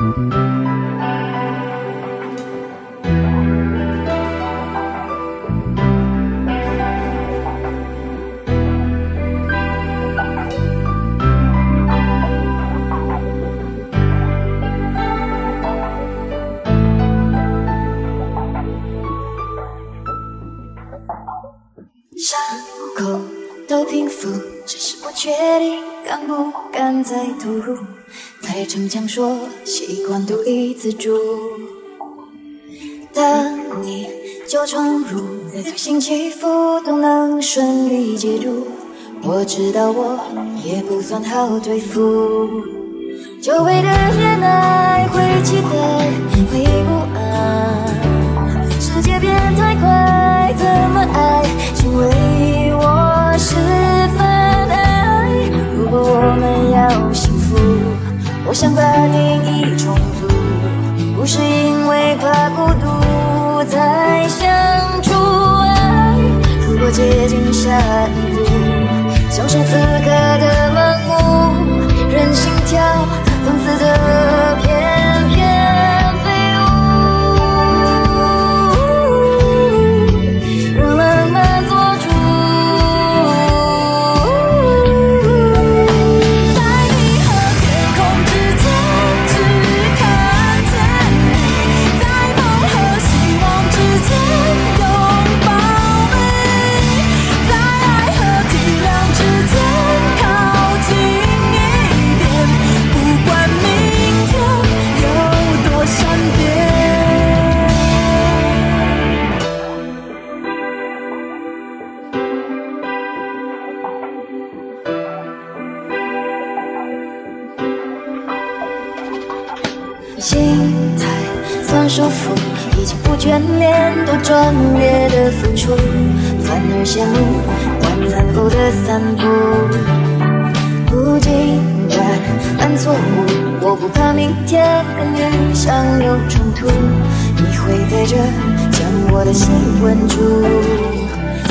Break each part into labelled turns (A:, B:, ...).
A: 伤口都平复，只是不确定敢不敢再投入。在逞强说习惯独立自主，等你就闯入，在最新起伏都能顺利解读。我知道我也不算好对付，久违的恋爱会期待，会不安，世界变太快，我想把定义重组，不是因为怕孤独才相处。如果接近下一步，享受此刻的盲目，任心跳，束缚，已经不眷恋多壮烈的付出，反而羡慕晚餐后的散步。不紧张犯错误，我不怕明天跟预想有冲突，你会在这将我的心稳住。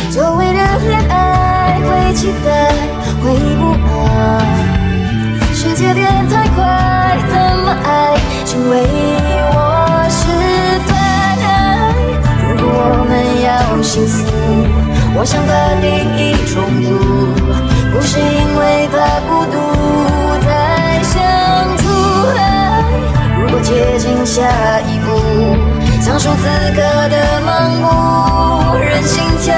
A: 久违的恋爱会期待，会不安。世界变太快，怎么爱？请为幸福，我想把定义重组，不是因为怕孤独才相处爱。如果接近下一步，享受此刻的盲目，任心跳，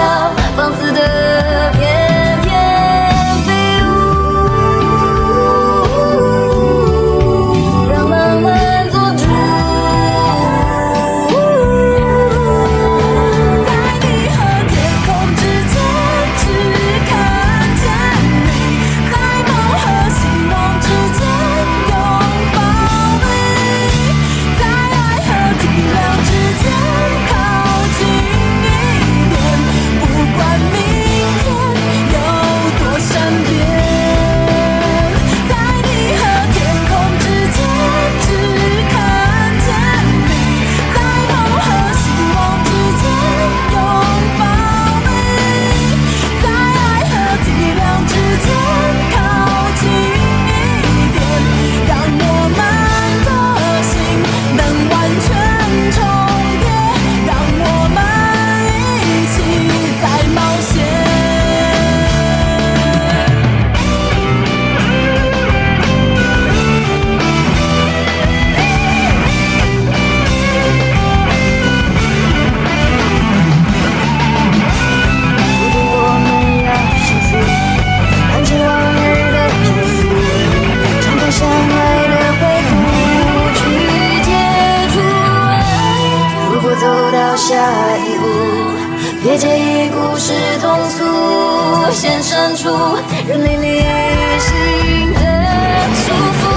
A: 下一步，别介意故事通俗，先删除任你内心的束缚。